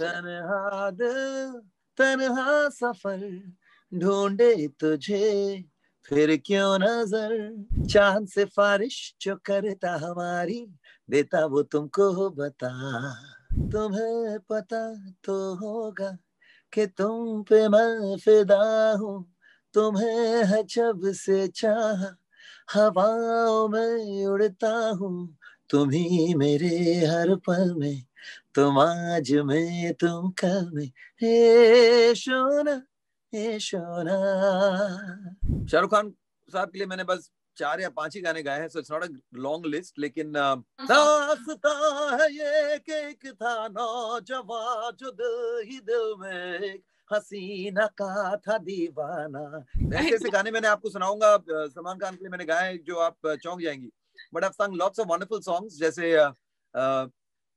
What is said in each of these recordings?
तनहा दिल तनहा सफ़र ढूंढे तुझे। फिर क्यों नज़र, चाँद से फारिश जो करता हमारी, देता वो तुमको बता। तुम्हें पता तो होगा कि तुम पे मैं फिदा हूँ। तुम्हें है जब से चाह, हवाओं में उड़ता हूँ। तुम ही मेरे हर पल में तुम आज में तुम कल में। हे सोना हे सोना शाहरुख खान साहब के लिए मैंने बस चार या पाँच ही गाने गाए हैं so it's not a long list लेकिन दास्ता है ये कि एक था नौजवान जो दिल ही दिल में हसीना का था दीवाना। ऐसे ऐसे गाने मैंने आपको सुनाऊँगा सलमान खान के लिए मैंने गाए जो आप चौंक जाएँगी। बट आई संग लॉट्स ऑफ़ वंडरफुल सॉन्ग्स जैसे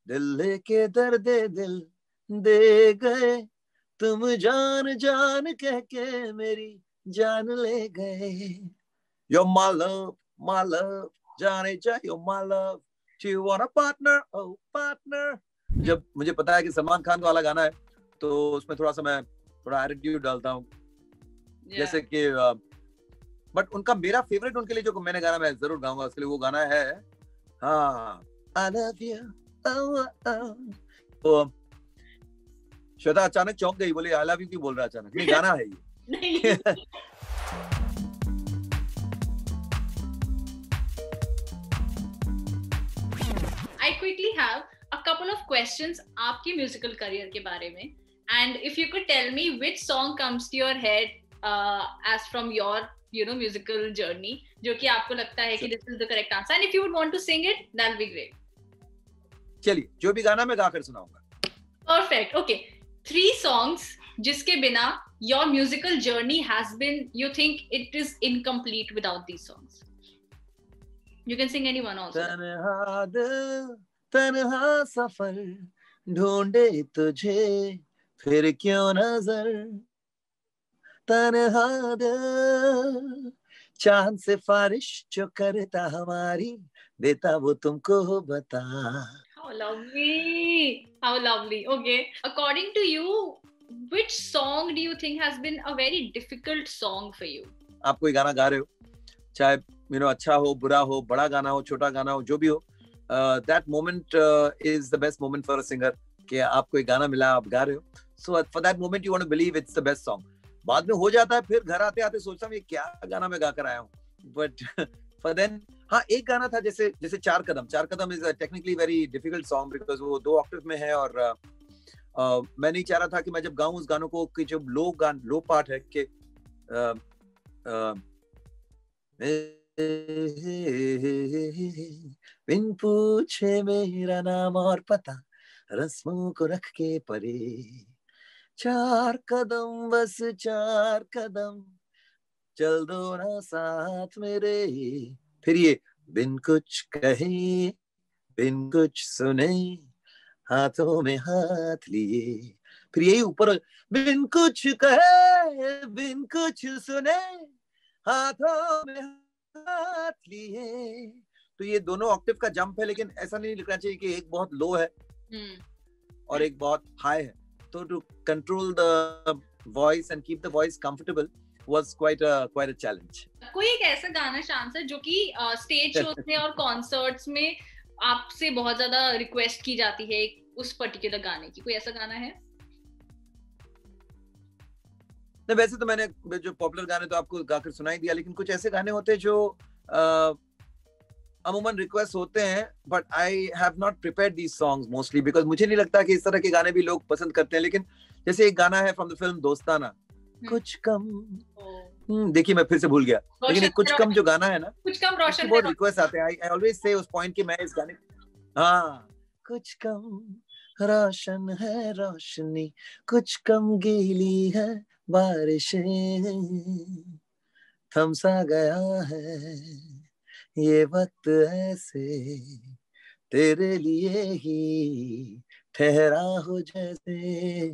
दिल के दर्द दिल दे गए तुम जान जान कह के मेरी जान ले गए You're my love, my love, जाने जा you're my love. Do you want a partner? Oh, partner. जब मुझे पता है कि सलमान खान वाला गाना है तो उसमें थोड़ा सा मैं थोड़ा एटीट्यूड डालता हूँ yeah. जैसे कि बट उनका मेरा फेवरेट उनके लिए जो मैंने गाना मैं ज़रूर गाऊँगा उसके लिए वो गाना है हाँ. Oh, oh. तो श्वेता अचानक चौंक गई बोली आई लव यू क्यों बोल रहा अचानक नहीं गाना है ये I quickly have a couple of questions आपकी musical career के बारे में and if you could tell me which song comes to your head uh, as from your you know musical journey जो कि आपको लगता है कि this is the correct answer and if you would want to sing it that'll be great चलिए जो भी गाना मैं गाकर सुनाऊँगा perfect okay three songs जिसके बिना your musical journey has been you think it is incomplete without these songs you can sing any one also तन्हा दिल तन्हा सफ़र ढूंढे तुझे फिर क्यों नज़र तन्हा दिल चाँद से फारिश जो करता हमारी देता वो तुमको बता How lovely. How lovely. Okay. According to you, which song do you think has been a very difficult song for you? आप कोई गाना गा रहे हो चाहे यू नो अच्छा हो बुरा हो बड़ा गाना हो छोटा गाना हो जो भी हो that moment is the best moment for a singer कि आपको एक गाना मिला आप गा रहे हो so for that moment you want to believe it's the best song बाद में हो जाता है फिर घर आते आते सोचता हूँ ये क्या गाना मैं गा कर आया हूँ। बट फॉर देन हाँ एक गाना था जैसे जैसे चार कदम चार कदम is technically very difficult song because वो दो ऑक्टेव में है और uh, मैं नहीं चाह रहा था कि मैं जब गाऊं उस गानों को कि जब लो गान लो पार्ट है कि बिन पूछे मेरा नाम और पता रस्मों को रख के परे। चार कदम बस चार कदम। चल दो ना साथ मेरे। फिर ये बिन कुछ कहे बिन कुछ सुने हाथों में हाथ लिए। फिर यही ऊपर बिन कुछ कहे बिन कुछ सुने हाथों में हाथ लिए। तो ये दोनों ऑक्टिव का जंप है लेकिन ऐसा नहीं लिखना चाहिए कि एक बहुत लो है और एक बहुत हाई है। तो to control the voice and keep the voice comfortable was quite a quite a challenge. कोई एक ऐसा गाना शान सर जो कि स्टेज शोज़ में और कॉन्सर्ट्स में आपसे बहुत ज़्यादा रिक्वेस्ट की जाती है उस पर्टिकुलर गाने की। कोई ऐसा गाना है? नहीं वैसे तो मैंने जो पॉपुलर गाने तो आपको गाकर सुनाई दिया लेकिन कुछ ऐसे गाने होते हैं जो अमूमन रिक्वेस्ट होते हैं but I have not prepared these songs mostly because मुझे नहीं लगता कि इस तरह के गाने भी लोग पसंद करते हैं लेकिन जैसे एक गाना है फ्रॉम द फ़िल्म दोस्ताना कुछ कम देखिए मैं फिर से भूल गया लेकिन कुछ कम जो गाना है ना कुछ कम रोशन बहुत रिक्वेस्ट आते हैं। आई ऑलवेज से उस पॉइंट कि मैं इस गाने हाँ कुछ कम रोशन है रोशनी कुछ कम गीली है बारिशें थम सा गया है। ये वक्त ऐसे तेरे लिए ही ठहरा हो जैसे।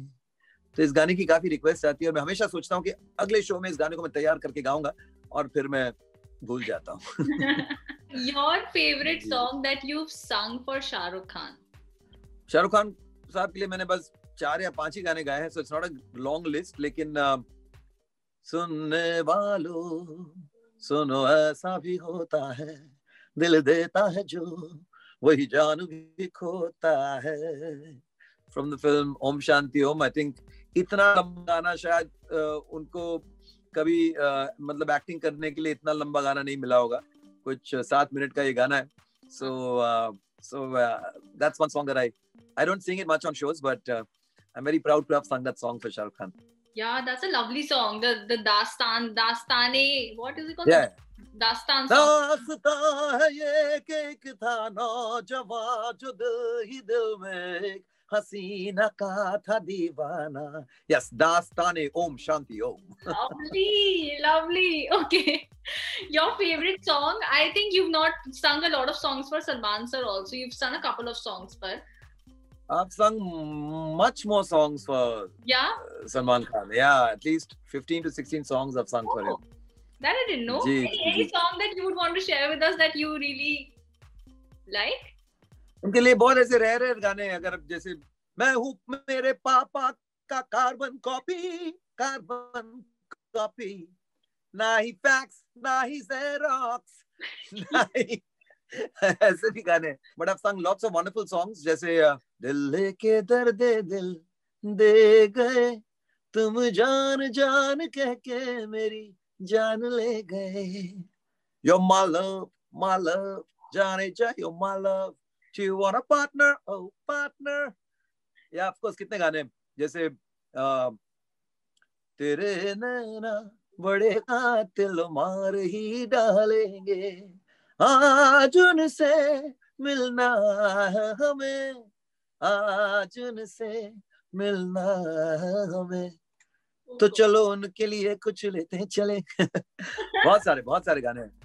तो इस गाने की काफ़ी रिक्वेस्ट आती है और मैं हमेशा सोचता हूँ कि अगले शो में इस गाने को मैं तैयार करके गाऊँगा और फिर मैं भूल जाता हूँ। Your favourite song that you sang for Shahrukh Khan Shahrukh Khan साहब के लिए मैंने बस चार या पाँच ही गाने गाए हैं so it's not a long list लेकिन uh, सुनने वालों सुनो ऐसा भी होता है। दिल देता है जो वही जान भी खोता है। From the film Om Shanti Om I think इतना लंबा गाना शायद उनको कभी मतलब एक्टिंग करने के लिए इतना लंबा गाना नहीं मिला होगा। कुछ सात मिनट का ये गाना है। So so that's one song that I don't sing it much on shows, but uh, I'm very proud to have sung that song for Shah Rukh Khan. Yeah, that's a lovely song. The the Dastan Dastane. What is it called? Yeah. Dastan song. दास्ता है ये कि एक था नौजवान जो दिल ही दिल में एक हसीना का था दीवाना yes Dastane Om Shanti Om lovely, lovely. Okay. Your favorite song? I think you've not sung a lot of songs for Salman sir also. You've sung a couple of songs for. I've sung much more songs for Yeah? uh, Salman Khan. Yeah, at least 15 to 16 songs I've sung oh, for Oh, him. that I didn't know. Ji, any, ji, song that you would want to share with us that you really like? उनके लिए बहुत ऐसे रह रहे गाने हैं अगर जैसे मैं हूँ मेरे पापा का कार्बन कॉपी कार्बन कॉपी ना ही फैक्स ना ही जेरोक्स ना ही ऐसे भी गाने बट आई संग लॉट्स ऑफ़ वंडरफुल सॉन्ग्स जैसे दिल लेके दर्द दिल दे गए तुम जान जान कह के मेरी जान ले गए You're my love, Johnny J, you're my love. Do you want a partner? Oh, partner. Yeah, of कितने गाने जैसे तेरे नैना बड़े कातिल मार ही डालेंगे आज उनसे मिलना है हमें आज उनसे मिलना है हमें। तो, तो चलो उनके लिए कुछ लेते हैं चले। बहुत सारे बहुत सारे गाने हैं।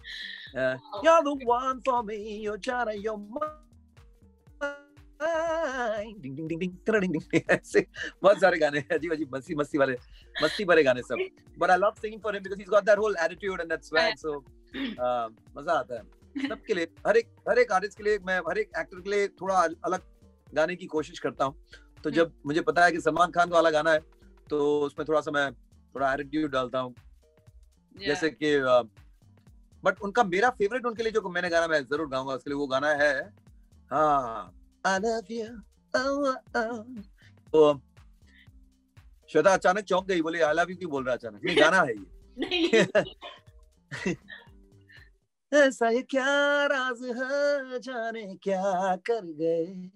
uh, बहुत सारे गाने हैं। अजीब अजीब मस्ती मस्ती वाले मस्ती भरे गाने सब। बट हाँ। हाँ, मज़ा आता है। सबके लिए हर एक हर एक आर्टिस्ट के लिए मैं हर एक एक्टर के लिए थोड़ा अलग गाने की कोशिश करता हूँ। तो जब मुझे पता है कि सलमान खान वाला गाना है तो उसमें थोड़ा सा मैं थोड़ा एटीट्यूड डालता हूँ। Yeah. जैसे कि बट उनका मेरा फेवरेट उनके लिए जो मैंने गाना मैं ज़रूर गाऊँगा उसके लिए वो गाना है हाँ you oh, oh. तो श्वेता अचानक चौंक गई बोली आई लव यू क्यों बोल रहा अचानक? नहीं गाना है ये। ऐसा ये क्या राज है जाने क्या कर गए?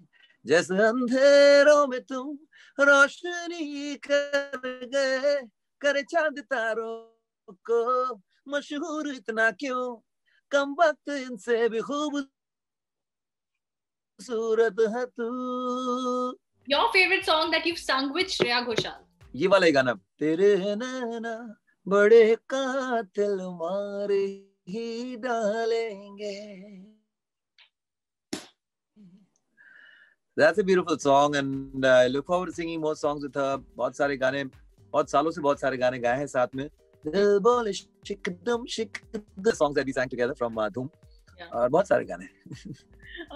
जैसे अंधेरों में तुम रोशनी कर गए। करे चाँद तारों को मशहूर इतना क्यों? कम वक्त इनसे भी खूबसूरत है तू। Your favourite song that you've sung with Shreya Ghoshal? ये वाला गाना। तेरे नैना बड़े कातिल मार। ही डालेंगे That's a beautiful song and uh, I look forward to singing more songs with her. बहुत सारे गाने बहुत सालों से बहुत सारे गाने गाए हैं साथ में दिल बोले शिकदम शिक songs that we sang together from uh, Dhoom Yeah. और बहुत सारे गाने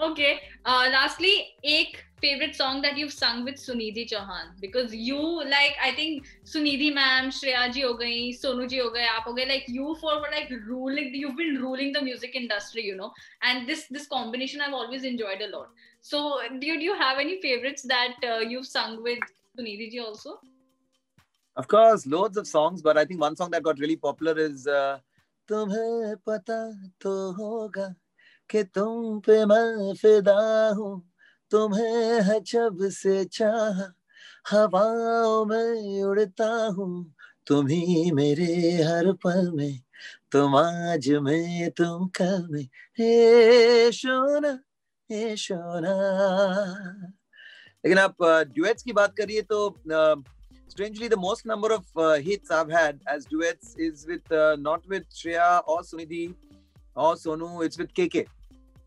Okay. Uh, lastly, एक favorite song that you've sung with Sunidhi Chauhan because you like I think Sunidhi ma'am, Shreya ji हो गई, सोनू जी हो गए, आप हो गए like you for like ruling you've been ruling the music industry, you know, and this this combination I've always enjoyed a lot. So do you, do you have any favorites that uh, you've sung with Sunidhi ji also? Of course, loads of songs, but I think one song that got really popular is uh, तुम्हें पता तो होगा कि तुम पे मैं फिदा हूँ तुम्हें है जब से चाह हवाओं में उड़ता हूँ तुम ही मेरे हर पल में तुम आज में तुम कल में हे शोना हे शोना लेकिन आप ड्यूएट्स की बात करिए तो uh, strangely the most number of uh, hits i've had as duets is with uh, not with shreya or sunidhi or sonu it's with kk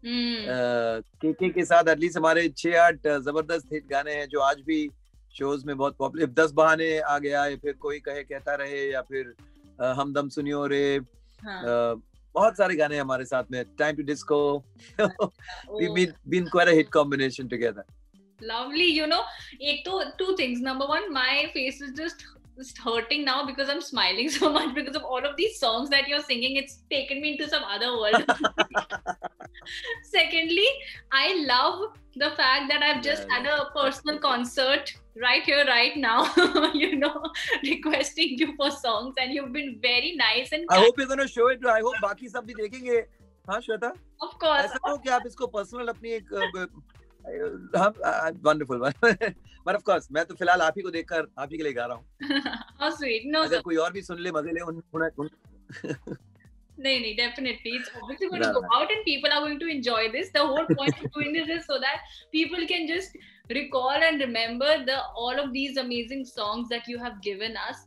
KK के साथ अटलीस्ट हमारे छह आठ ज़बरदस्त हिट गाने हैं जो आज भी शोज़ में बहुत पॉपुलर दस बहाने आ गया या फिर कोई कहे कहता रहे या फिर हम दम सुनियो रे। बहुत सारे गाने हमारे साथ में। Time to disco been quite hit combination together lovely you know एक तो two things number one my face is just just hurting now because i'm smiling so much because of all of these songs that you're singing it's taken me into some other world secondly i love the fact that i've just Yeah, had a personal concert right here right now you know requesting you for songs and you've been very nice and I hope you're going to show it. I hope बाकी सब भी देखेंगे. हाँ Shweta of course ऐसा हो कि आप इसको पर्सनल अपनी एक अ, अ, हाँ वंडरफुल बट ऑफ़ कोर्स मैं तो फ़िलहाल आप ही को देखकर आप ही के लिए गा रहा हूँ अगर. कोई और भी सुन ले मज़े ले उन, उन, उन No, no, definitely. It's obviously going to No, go out and people are going to enjoy this. The whole point of doing this is so that people can just recall and remember the all of these amazing songs that you have given us.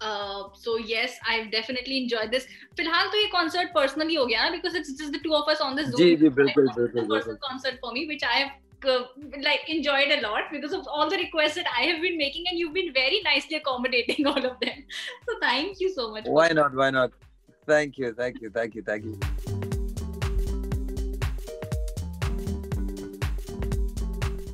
Uh, so yes, I've definitely enjoyed this. फिलहाल तो ये concert personally हो गया ना because it's just the two of us on the Zoom. जी जी बिल्कुल It's a बिल्कुल personal बिल्कुल concert for me, which I have uh, like enjoyed a lot because of all the requests that I have been making, and you've been very nicely accommodating all of them. So thank you so much. for why not why not thank you thank you thank you thank you